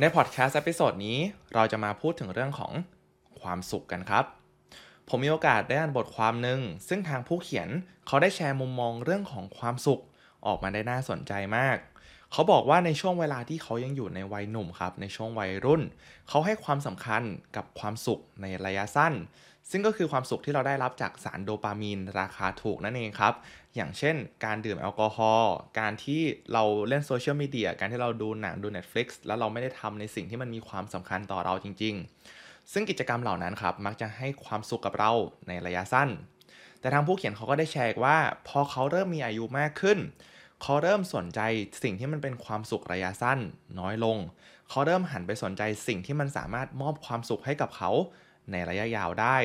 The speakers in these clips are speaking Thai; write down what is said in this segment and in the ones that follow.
ในพอดแคสต์ episode นี้เราจะมาพูดถึงเรื่องของความสุขกันครับ ผมมีโอกาสได้อ่านบทความหนึ่งซึ่งทางผู้เขียนเขาได้แชร์มุมมองเรื่องของความสุขออกมาได้น่าสนใจมาก เขาบอกว่าในช่วงเวลาที่เขายังอยู่ในวัยหนุ่มครับ ในช่วงวัยรุ่น เขาให้ความสำคัญกับความสุขในระยะสั้น ซึ่งก็คือความสุขที่เราได้รับจากสารโดปามีนราคาถูกนั่นเองครับ อย่างเช่น การดื่มแอลกอฮอล์การที่เราเล่นโซเชียลมีเดียการที่เราดูหนังดู Netflix แล้วเราไม่ได้ทำในสิ่งที่มันมีความสำคัญต่อเราจริง ๆ ซึ่งกิจกรรมเหล่านั้นครับมักจะให้ความสุขกับเราในระยะสั้น แต่ทางผู้เขียนเขาก็ได้แชร์ว่า พอเขาเริ่มมีอายุมากขึ้น เขาเริ่มสนใจสิ่งที่มันเป็นความสุขระยะสั้น น้อยลง เขาเริ่มหันไปสนใจสิ่งที่มันสามารถมอบความสุขให้กับเขาในระยะยาวได้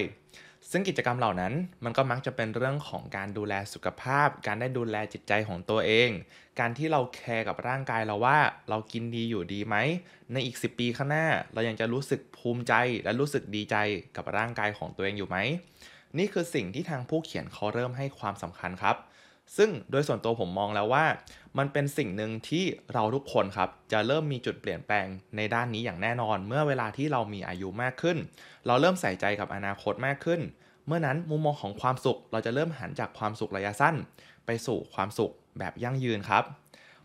ซึ่งกิจกรรมเหล่านั้นมันก็มักจะเป็นเรื่องของการดูแลสุขภาพ การได้ดูแลจิตใจของตัวเอง การที่เราแคร์กับร่างกายเราว่าเรากินดีอยู่ดีไหม ในอีก 10 ปีข้างหน้า เรายังจะรู้สึกภูมิใจและรู้สึกดีใจกับร่างกายของตัวเองอยู่ไหม นี่คือสิ่งที่ทางผู้เขียนเขาเริ่มให้ความสำคัญครับ ซึ่งโดยส่วนตัวผมมองแล้วว่า มันเป็นสิ่งหนึ่งที่เราทุกคนครับ จะเริ่มมีจุดเปลี่ยนแปลงในด้านนี้อย่างแน่นอน เมื่อเวลาที่เรามีอายุมากขึ้น เราเริ่มใส่ใจกับอนาคตมากขึ้น เมื่อนั้นมุมมองของความสุข เราจะเริ่มหันจากความสุขระยะสั้น ไปสู่ความสุขแบบยั่งยืนครับ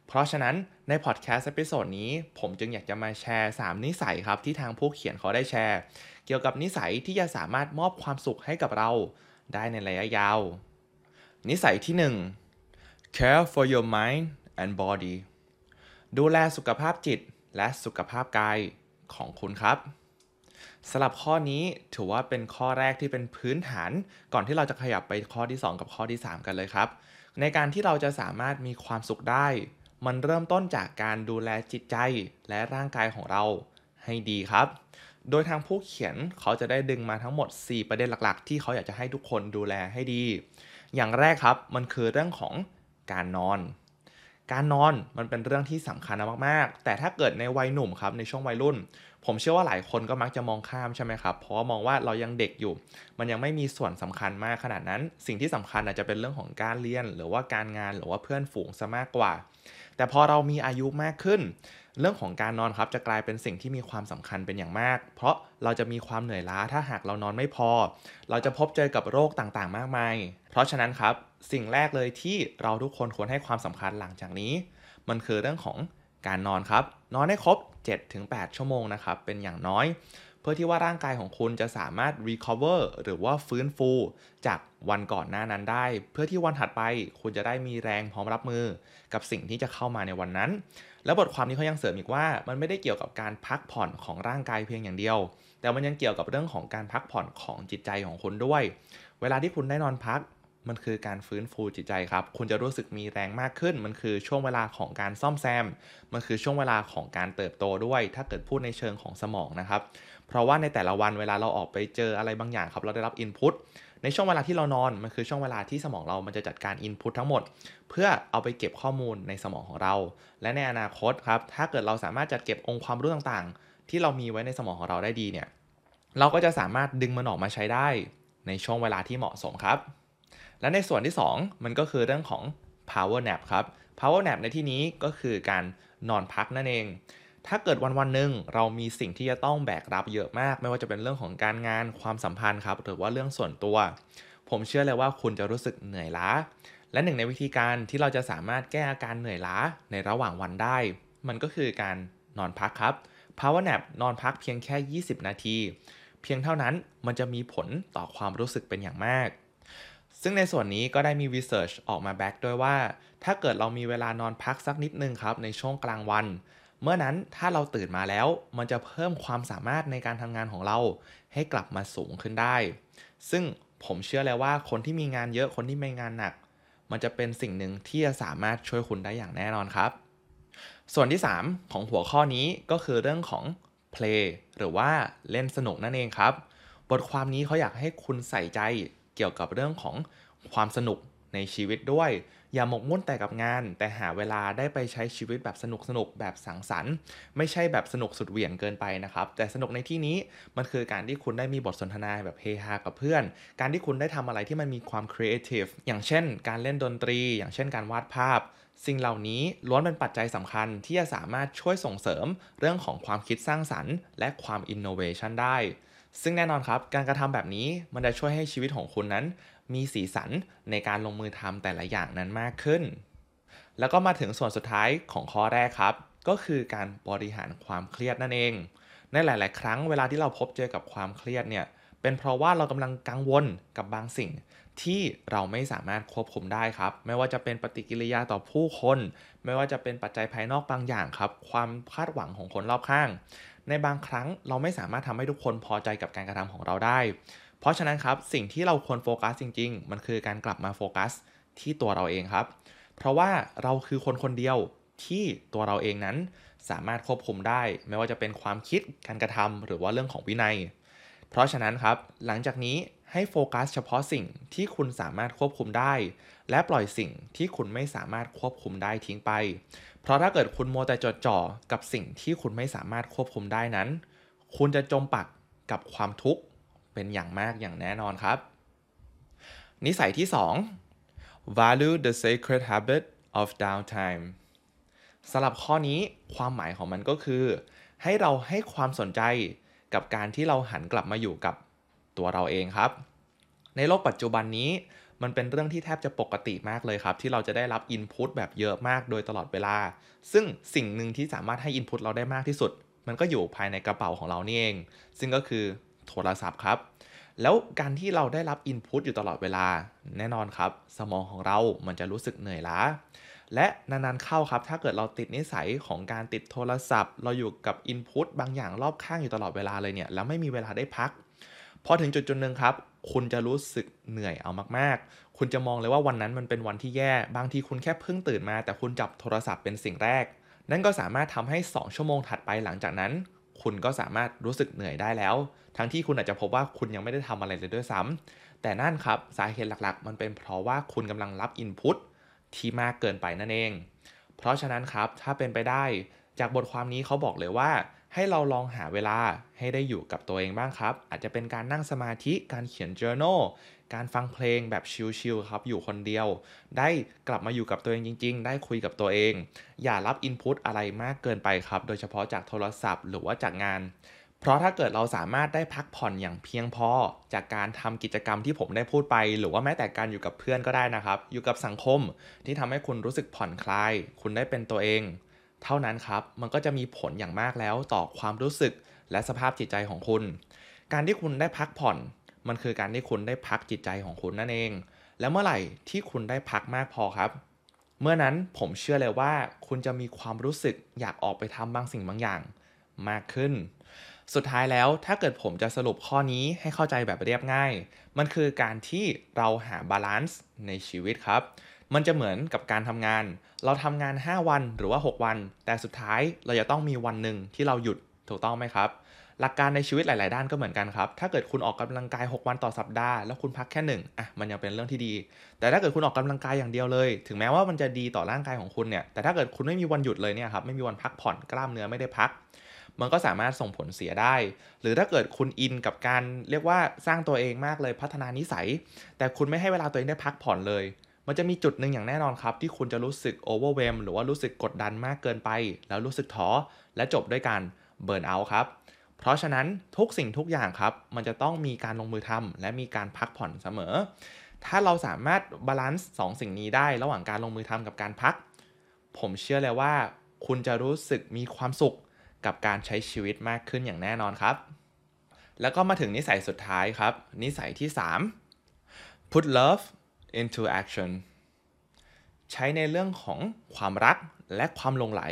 เพราะฉะนั้นในพอดแคสต์ episode นี้ ผมจึงอยากจะมาแชร์ 3 นิสัยครับที่ทางผู้เขียนเขาได้แชร์ เกี่ยวกับนิสัยที่จะสามารถมอบความสุขให้กับเรา ได้ในระยะยาว นิสัยที่ 1 care for your mind and body ดูแลสุขภาพจิตและสุขภาพกายของคุณครับสำหรับข้อนี้ถือว่าเป็นข้อแรกที่เป็นพื้นฐาน ก่อนที่เราจะขยับไปข้อที่ 2 กับข้อที่ 3 กันเลยครับ ในการที่เราจะสามารถมีความสุขได้ มันเริ่มต้นจากการดูแลจิตใจและร่างกายของเราให้ดีครับ โดยทางผู้เขียนเขาจะได้ดึงมาทั้งหมด 4 ประเด็นหลักๆ ที่เขาอยากจะให้ทุกคนดูแลให้ดี อย่างแรกครับมันคือเรื่องของการนอน การนอนมันเป็นเรื่องที่สำคัญมากๆ แต่ถ้าเกิดในวัยหนุ่มครับในช่วงวัยรุ่น ผมเชื่อว่าหลายคนก็มักจะมองข้ามใช่ไหมครับ เพราะมองว่าเรายังเด็กอยู่ มันยังไม่มีส่วนสำคัญมากขนาดนั้น สิ่งที่สำคัญอาจจะเป็นเรื่องของการเรียน หรือว่าการงานหรือว่าเพื่อนฝูงซะมากกว่า แต่พอเรามีอายุมากขึ้น เรื่องของการนอนครับจะกลายเป็นสิ่งที่มีความสำคัญเป็นอย่างมาก เพราะเราจะมีความเหนื่อยล้าถ้าหากเรานอนไม่พอ เราจะพบเจอกับโรคต่างๆ มากมาย เพราะฉะนั้นครับสิ่งแรกเลยที่เราทุกคนควรให้ความสำคัญหลังจากนี้ มันคือเรื่องของการนอนครับ นอนให้ครบ 7-8 ชั่วโมงนะครับเป็นอย่างน้อย พื่อที่ว่าร่างกายของคุณจะสามารถ recover หรือว่าฟื้นฟู จากวันก่อนหน้านั้นได้ เพื่อที่วันถัดไปคุณจะได้มีแรงพร้อมรับมือ กับสิ่งที่จะเข้ามาในวันนั้น แล้วบทความนี้เขายังเสริมอีกว่า มันไม่ได้เกี่ยวกับการพักผ่อนของร่างกายเพียงอย่างเดียว แต่มันยังเกี่ยวกับเรื่องของการพักผ่อนของจิตใจของคุณด้วย เวลาที่คุณได้นอนพักมันคือการฟื้นฟูจิตใจครับ คุณจะรู้สึกมีแรงมากขึ้น มันคือช่วงเวลาของการซ่อมแซม มันคือช่วงเวลาของการเติบโตด้วย ถ้าเกิดพูดในเชิงของสมองนะครับ เพราะว่าในแต่ละวันเวลาเราออกไปเจออะไรบางอย่างครับ เราได้รับอินพุตในช่วงเวลาที่เรานอนมันคือช่วงเวลาที่สมองเรามันจะจัดการอินพุตทั้งหมด เพื่อเอาไปเก็บข้อมูลในสมองของเรา และในอนาคตครับถ้าเกิดเราสามารถจัดเก็บองค์ความรู้ต่างๆ ที่เรามีไว้ในสมองของเราได้ดีเนี่ยเราก็จะสามารถดึงมันออกมาใช้ได้ในช่วงเวลาที่เหมาะสมครับ และในส่วนที่ 2 มันก็คือเรื่องของ power nap ครับ power nap ในที่นี้ก็คือการนอนพักนั่นเอง ถ้าเกิดวันวันหนึ่งเรามีสิ่งที่จะต้องแบกรับเยอะมาก ไม่ว่าจะเป็นเรื่องของการงานความสัมพันธ์ครับหรือว่าเรื่องส่วนตัว ผมเชื่อเลยว่าคุณจะรู้สึกเหนื่อยล้า และหนึ่งในวิธีการที่เราจะสามารถแก้อาการเหนื่อยล้าในระหว่างวันได้ มันก็คือการนอนพักครับ power nap นอนพักเพียงแค่ 20 นาที เพียงเท่านั้นมันจะมีผลต่อความรู้สึกเป็นอย่างมากซึ่งในส่วนนี้ก็ได้มีวิจัยออกมาแบ็กด้วยว่า ถ้าเกิดเรามีเวลานอนพักสักนิดนึงครับในช่วงกลางวัน เมื่อนั้นถ้าเราตื่นมาแล้ว มันจะเพิ่มความสามารถในการทำงานของเราให้กลับมาสูงขึ้นได้ ซึ่งผมเชื่อเลยว่าคนที่มีงานเยอะคนที่มีงานหนัก มันจะเป็นสิ่งหนึ่งที่จะสามารถช่วยคุณได้อย่างแน่นอนครับ ส่วนที่ 3 ของหัวข้อนี้ก็คือเรื่องของ play หรือว่าเล่นสนุกนั่นเองครับ บทความนี้เขาอยากให้คุณใส่ใจเกี่ยวกับเรื่องของความสนุกในชีวิตด้วย อย่าหมกมุ่นแต่กับงาน แต่หาเวลาได้ไปใช้ชีวิตแบบสนุกสนุกแบบสังสรรค์ ไม่ใช่แบบสนุกสุดเหวี่ยงเกินไปนะครับ แต่สนุกในที่นี้มันคือการที่คุณได้มีบทสนทนาแบบเฮฮากับเพื่อน การที่คุณได้ทำอะไรที่มันมีความครีเอทีฟอย่างเช่น การเล่นดนตรี อย่างเช่น การวาดภาพสิ่งเหล่านี้ล้วนเป็นปัจจัยสำคัญที่จะสามารถช่วยส่งเสริมเรื่องของความคิดสร้างสรรค์ และความอินโนเวชันได้ ซึ่งแน่นอนครับ การกระทำแบบนี้มันจะช่วยให้ชีวิตของคุณนั้น มีสีสันในการลงมือทำแต่ละอย่างนั้นมากขึ้น แล้วก็มาถึงส่วนสุดท้ายของข้อแรกครับ ก็คือการบริหารความเครียดนั่นเอง ในหลาย ๆ ครั้งเวลาที่เราพบเจอกับความเครียดเนี่ยเป็นเพราะว่าเรากำลังกังวลกับบางสิ่งที่เราไม่สามารถควบคุมได้ครับ ไม่ว่าจะเป็นปฏิกิริยาต่อผู้คน ไม่ว่าจะเป็นปัจจัยภายนอกบางอย่างครับ ความคาดหวังของคนรอบข้าง ในบางครั้งเราไม่สามารถทำให้ทุกคนพอใจกับการกระทำของเราได้ เพราะฉะนั้นครับสิ่งที่เราควรโฟกัสจริง ๆ มันคือการกลับมาโฟกัสที่ตัวเราเองครับ เพราะว่าเราคือคนคนเดียวที่ตัวเราเองนั้นสามารถควบคุมได้ ไม่ว่าจะเป็นความคิดการกระทำหรือว่าเรื่องของวินัย เพราะฉะนั้นครับ หลังจากนี้ให้โฟกัสเฉพาะสิ่งที่คุณสามารถควบคุมได้ และปล่อยสิ่งที่คุณไม่สามารถควบคุมได้ทิ้งไป เพราะถ้าเกิดคุณโมแต่จดจ่อกับสิ่งที่คุณไม่สามารถควบคุมได้นั้น คุณจะจมปักกับความทุกข์ เป็นอย่างมากอย่างแน่นอนครับ นิสัยที่ 2 value the sacred habit of downtime สำหรับข้อนี้ความหมายของมันก็คือ ให้เราให้ความสนใจกับการที่เราหันกลับมาอยู่กับตัวเราเองครับ ในโลกปัจจุบันนี้มันเป็นเรื่องที่แทบจะปกติมากเลยครับ ที่เราจะได้รับอินพุตแบบเยอะมากโดยตลอดเวลา ซึ่งสิ่งหนึ่งที่สามารถให้อินพุตเราได้มากที่สุด มันก็อยู่ภายในกระเป๋าของเรานี่เอง ซึ่งก็คือ ทรศัพท์ครับ แล้วการที่เราได้รับอินพุตอยู่ตลอดเวลาแน่นอนครับ สมองของเรามันจะรู้สึกเหนื่อยล้า และนานๆเข้าครับ ถ้าเกิดเราติดนิสัยของการติดโทรศัพท์ เราอยู่กับอินพุตบางอย่างรอบข้างอยู่ตลอดเวลาเลยเนี่ยแล้วไม่มีเวลาได้พักพอถึงจุดจุดหนึ่งครับ คุณจะรู้สึกเหนื่อยเอามากๆ คุณจะมองเลยว่าวันนั้นมันเป็นวันที่แย่ บางทีคุณแค่เพิ่งตื่นมา แต่คุณจับโทรศัพท์เป็นสิ่งแรก นั่นก็สามารถทำให้ 2 ชั่วโมงถัดไปหลังจากนั้น คุณก็สามารถรู้สึกเหนื่อยได้แล้ว ทั้งที่คุณอาจจะพบว่าคุณยังไม่ได้ทำอะไรเลยด้วยซ้ำแต่นั่นครับสาเหตุหลักๆ มันเป็นเพราะว่าคุณกำลังรับอินพุตที่มากเกินไปนั่นเอง เพราะฉะนั้นครับถ้าเป็นไปได้จากบทความนี้เขาบอกเลยว่า ให้เราลองหาเวลาให้ได้อยู่กับตัวเองบ้างครับ อาจจะเป็นการนั่งสมาธิการเขียน journal การฟังเพลงแบบชิลๆครับ อยู่คนเดียว ได้กลับมาอยู่กับตัวเองจริง ๆ ได้คุยกับตัวเอง อย่ารับอินพุตอะไรมากเกินไปครับ โดยเฉพาะจากโทรศัพท์หรือว่าจากงาน เพราะถ้าเกิดเราสามารถได้พักผ่อนอย่างเพียงพอ จากการทำกิจกรรมที่ผมได้พูดไป หรือว่าแม้แต่การอยู่กับเพื่อนก็ได้นะครับ อยู่กับสังคมที่ทำให้คุณรู้สึกผ่อนคลาย คุณได้เป็นตัวเอง เท่านั้นครับ มันก็จะมีผลอย่างมากแล้วต่อความรู้สึกและสภาพจิตใจของคุณ การที่คุณได้พักผ่อน มันคือการที่คุณได้พักจิตใจของคุณนั่นเอง แล้วเมื่อไหร่ที่คุณได้พักมากพอครับ เมื่อนั้นผมเชื่อเลยว่า คุณจะมีความรู้สึกอยากออกไปทำบางสิ่งบางอย่างมากขึ้น สุดท้ายแล้วถ้าเกิดผมจะสรุปข้อนี้ให้เข้าใจแบบเรียบง่าย มันคือการที่เราหา balance ในชีวิตครับ มันจะเหมือนกับการทำงาน เราทำงาน 5 วันหรือว่า 6 วัน แต่สุดท้ายเราจะต้องมีวันหนึ่งที่เราหยุดถูกต้องไหมครับ หลักการในชีวิตหลาย ๆ ด้านก็เหมือนกันครับ ถ้าเกิดคุณออกกำลังกาย 6 วันต่อสัปดาห์แล้วคุณพักแค่หนึ่งอะมันยังเป็นเรื่องที่ดี แต่ถ้าเกิดคุณออกกำลังกายอย่างเดียวเลย ถึงแม้ว่ามันจะดีต่อร่างกายของคุณเนี่ยแต่ถ้าเกิดคุณไม่มีวันหยุดเลยเนี่ยครับไม่มีวันพักผ่อนกล้ามเนื้อไม่ได้พักมันก็สามารถส่งผลเสียได้ หรือถ้าเกิดคุณอินกับการเรียกว่าสร้างตัวเองมากเลยพัฒนานิสัย แต่คุณไม่ให้เวลาตัวเองได้พักผ่อนเลย มันจะมีจุดหนึ่งอย่างแน่นอนครับ ที่คุณจะรู้สึกโอเวอร์เวมหรือว่ารู้สึกกดดันมากเกินไป แล้วรู้สึกท้อและจบด้วยการเบิร์นเอาท์ครับ เพราะฉะนั้นทุกสิ่งทุกอย่างครับ มันจะต้องมีการลงมือทำและมีการพักผ่อนเสมอ ถ้าเราสามารถบาลานซ์สองสิ่งนี้ได้ระหว่างการลงมือทำกับการพัก ผมเชื่อเลยว่า คุณจะรู้สึกมีความสุขกับการใช้ชีวิตมากขึ้นอย่างแน่นอนครับ แล้วก็มาถึงนิสัยสุดท้ายครับ นิสัยที่ 3 put love into action ใช้ในเรื่องของความรักและความลงไหล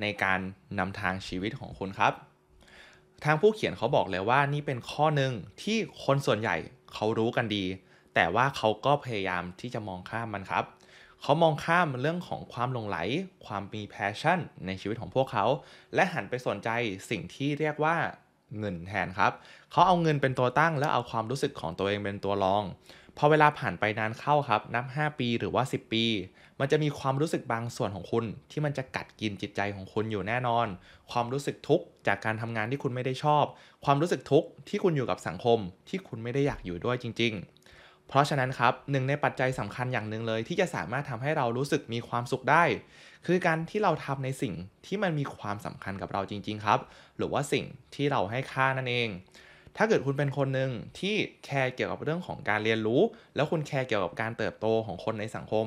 ในการนำทางชีวิตของคุณครับ ทางผู้เขียนเขาบอกเลยว่านี่เป็นข้อหนึ่งที่คนส่วนใหญ่เขารู้กันดี แต่ว่าเขาก็พยายามที่จะมองข้ามมันครับ เขามองข้ามเรื่องของความลงไหล ความมีแพชชั่น ในชีวิตของพวกเขา และหันไปสนใจสิ่งที่เรียกว่าเงินแทนครับ เขาเอาเงินเป็นตัวตั้งแล้วเอาความรู้สึกของตัวเองเป็นตัวรอง พอเวลาผ่านไปนานเข้าครับ นับ 5 ปีหรือว่า 10 ปี มันจะมีความรู้สึกบางส่วนของคุณ ที่มันจะกัดกินจิตใจของคุณอยู่แน่นอน ความรู้สึกทุกข์จากการทำงานที่คุณไม่ได้ชอบ ความรู้สึกทุกข์ที่คุณอยู่กับสังคม ที่คุณไม่ได้อยากอยู่ด้วยจริง ๆ เพราะฉะนั้นครับหนึ่งในปัจจัยสำคัญอย่างหนึ่งเลย ที่จะสามารถทำให้เรารู้สึกมีความสุขได้ คือการที่เราทำในสิ่งที่มันมีความสำคัญกับเราจริง ๆ ครับ หรือว่าสิ่งที่เราให้ค่านั่นเอง ถ้าเกิดคุณเป็นคนหนึ่งที่แคร์เกี่ยวกับเรื่องของการเรียนรู้ แล้วคุณแคร์เกี่ยวกับการเติบโตของคนในสังคม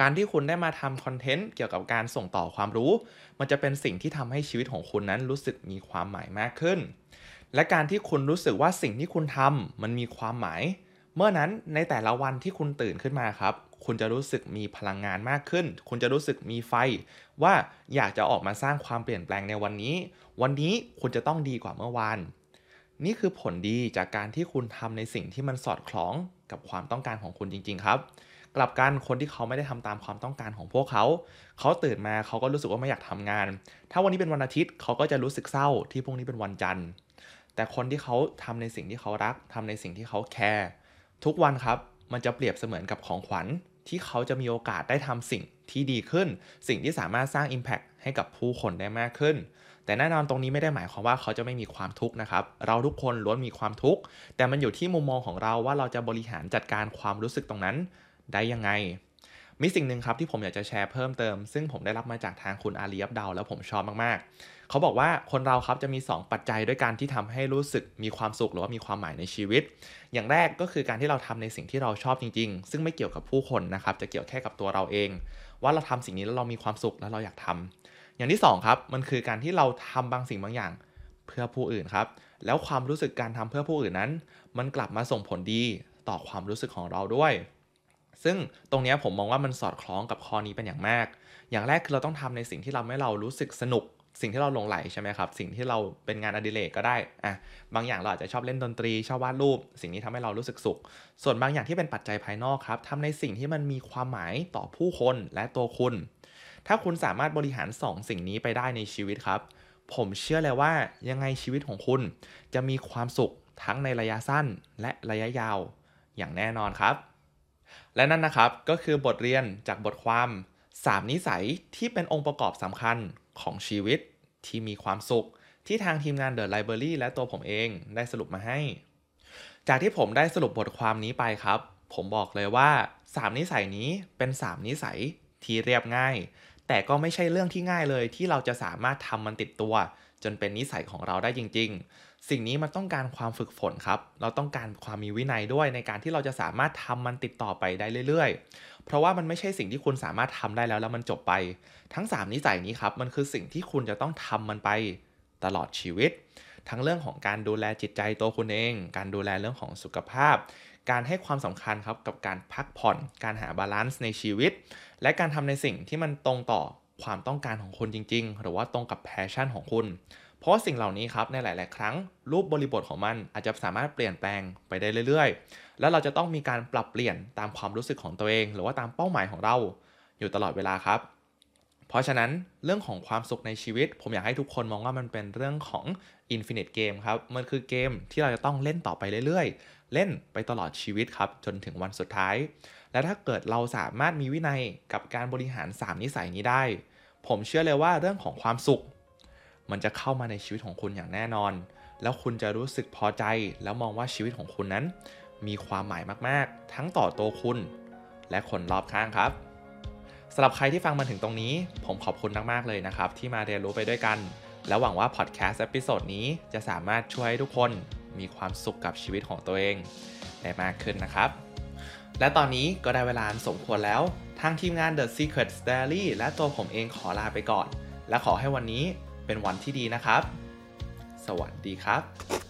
การที่คุณได้มาทำคอนเทนต์เกี่ยวกับการส่งต่อความรู้ มันจะเป็นสิ่งที่ทำให้ชีวิตของคุณนั้นรู้สึกมีความหมายมากขึ้น และการที่คุณรู้สึกว่าสิ่งที่คุณทำมันมีความหมาย เมื่อนั้นในแต่ละวันที่คุณตื่นขึ้นมาครับ คุณจะรู้สึกมีพลังงานมากขึ้น คุณจะรู้สึกมีไฟ ว่าอยากจะออกมาสร้างความเปลี่ยนแปลงในวันนี้ วันนี้คุณจะต้องดีกว่าเมื่อวาน นี่คือผลดีจากการที่คุณทำในสิ่งที่มันสอดคล้องกับความต้องการของคุณจริง ๆ ครับ กลับกันคนที่เขาไม่ได้ทำตามความต้องการของพวกเขา เขาตื่นมาเขาก็รู้สึกว่าไม่อยากทำงาน ถ้าวันนี้เป็นวันอาทิตย์เขาก็จะรู้สึกเศร้าที่พรุ่งนี้เป็นวันจันทร์ แต่คนที่เขาทำในสิ่งที่เขารักทำในสิ่งที่เขาแคร์ทุกวันครับมันจะเปรียบเสมือนกับของขวัญที่เขาจะมีโอกาสได้ทำสิ่งที่ดีขึ้น สิ่งที่สามารถสร้าง Impact ให้กับผู้คนได้มากขึ้น แต่แน่นอนตรงนี้ไม่ได้หมายความว่าเขาจะไม่มีความทุกข์นะครับ เราทุกคนล้วนมีความทุกข์ แต่มันอยู่ที่มุมมองของเราว่าเราจะบริหารจัดการความรู้สึกตรงนั้นได้ยังไง มีสิ่งหนึ่งครับที่ผมอยากจะแชร์เพิ่มเติม ซึ่งผมได้รับมาจากทางคุณอาลียบดาวแล้วผมชอบมากๆ เขาบอกว่าคนเราครับจะมี 2 ปัจจัยด้วยการที่ทำให้รู้สึกมีความสุขหรือว่ามีความหมายในชีวิต อย่างแรกก็คือการที่เราทำในสิ่งที่เราชอบจริง ๆ ซึ่งไม่เกี่ยวกับผู้คนนะครับ จะเกี่ยวแค่กับตัวเราเอง ว่าเราทำสิ่งนี้แล้วเรามีความสุขแล้วเราอยากทำ อย่างที่2ครับมันคือการที่เราทำบางสิ่งบางอย่างเพื่อผู้อื่นครับ แล้วความรู้สึกการทำเพื่อผู้อื่นนั้น มันกลับมาส่งผลดีต่อความรู้สึกของเราด้วย ซึ่งตรงนี้ผมมองว่ามันสอดคล้องกับข้อนี้เป็นอย่างมาก อย่างแรกคือเราต้องทำในสิ่งที่เราให้เรารู้สึกสนุก สิ่งที่เราลงไหลใช่ไหมครับ สิ่งที่เราเป็นงานอดิเรกก็ได้อะบางอย่างเราอาจจะชอบเล่นดนตรี ชอบวาดรูป สิ่งนี้ทำให้เรารู้สึกสุข ส่วนบางอย่างที่เป็นปัจจัยภายนอกครับทำในสิ่งที่มันมีความหมายต่อผู้คนและตัวคุณ ถ้าคุณสามารถบริหาร 2 สิ่งนี้ไปได้ในชีวิตครับ ผมเชื่อเลยว่ายังไงชีวิตของคุณ จะมีความสุขทั้งในระยะสั้นและระยะยาวอย่างแน่นอนครับ และนั่นนะครับก็คือบทเรียนจากบทความ 3 นิสัยที่เป็นองค์ประกอบสำคัญของชีวิตที่มีความสุขที่ทางทีมงาน The Library และตัวผมเองได้สรุปมาให้ จากที่ผมได้สรุปบทความนี้ไปครับ ผมบอกเลยว่า 3 นิสัยนี้เป็น 3 นิสัยที่เรียบง่าย แต่ก็ไม่ใช่เรื่องที่ง่ายเลยที่เราจะสามารถทำมันติดตัว จนเป็นนิสัยของเราได้จริง ๆ สิ่งนี้มันต้องการความฝึกฝนครับ เราต้องการความมีวินัยด้วยในการที่เราจะสามารถทำมันติดต่อไปได้เรื่อย ๆ เพราะว่ามันไม่ใช่สิ่งที่คุณสามารถทำได้แล้วแล้วมันจบไป ทั้ง 3 นิสัยนี้ครับมันคือสิ่งที่คุณจะต้องทำมันไป ตลอดชีวิต ทั้งเรื่องของการดูแลจิตใจตัวคุณเอง การดูแลเรื่องของสุขภาพ การให้ความสำคัญครับกับการพักผ่อน การหา balance ในชีวิต และการทำในสิ่งที่มันตรงต่อความต้องการของคุณจริง ๆ หรือว่าตรงกับ passion ของคุณ เพราะสิ่งเหล่านี้ครับในหลาย ๆ ครั้ง รูปบริบทของมันอาจจะสามารถเปลี่ยนแปลงไปได้เรื่อย ๆ แล้วเราจะต้องมีการปรับเปลี่ยนตามความรู้สึกของตัวเอง หรือว่าตามเป้าหมายของเรา อยู่ตลอดเวลาครับ เพราะฉะนั้นเรื่องของความสุขในชีวิต ผมอยากให้ทุกคนมองว่ามันเป็นเรื่องของ Infinite Game ครับ มันคือเกมที่เราจะต้องเล่นต่อไปเรื่อยๆ เล่นไปตลอดชีวิตครับ จนถึงวันสุดท้าย และถ้าเกิดเราสามารถมีวินัยกับการบริหาร 3 นิสัยนี้ได้ ผมเชื่อเลยว่าเรื่องของความสุข มันจะเข้ามาในชีวิตของคุณอย่างแน่นอน แล้วคุณจะรู้สึกพอใจ แล้วมองว่าชีวิตของคุณนั้น มีความหมายมากๆ ทั้งต่อตัวคุณ และคนรอบข้างครับ สำหรับใครที่ฟังมาถึงตรงนี้ ผมขอบคุณมากๆเลยนะครับ ที่มาเรียนรู้ไปด้วยกัน แล้วหวังว่าพอดแคสต์ episode นี้จะสามารถช่วยทุกคนมีความสุขกับชีวิตของตัวเองได้มากขึ้นนะครับ และตอนนี้ก็ได้เวลาสมควรแล้ว ทางทีมงาน The Secret Diary และตัวผมเองขอลาไปก่อน และขอให้วันนี้เป็นวันที่ดีนะครับ สวัสดีครับ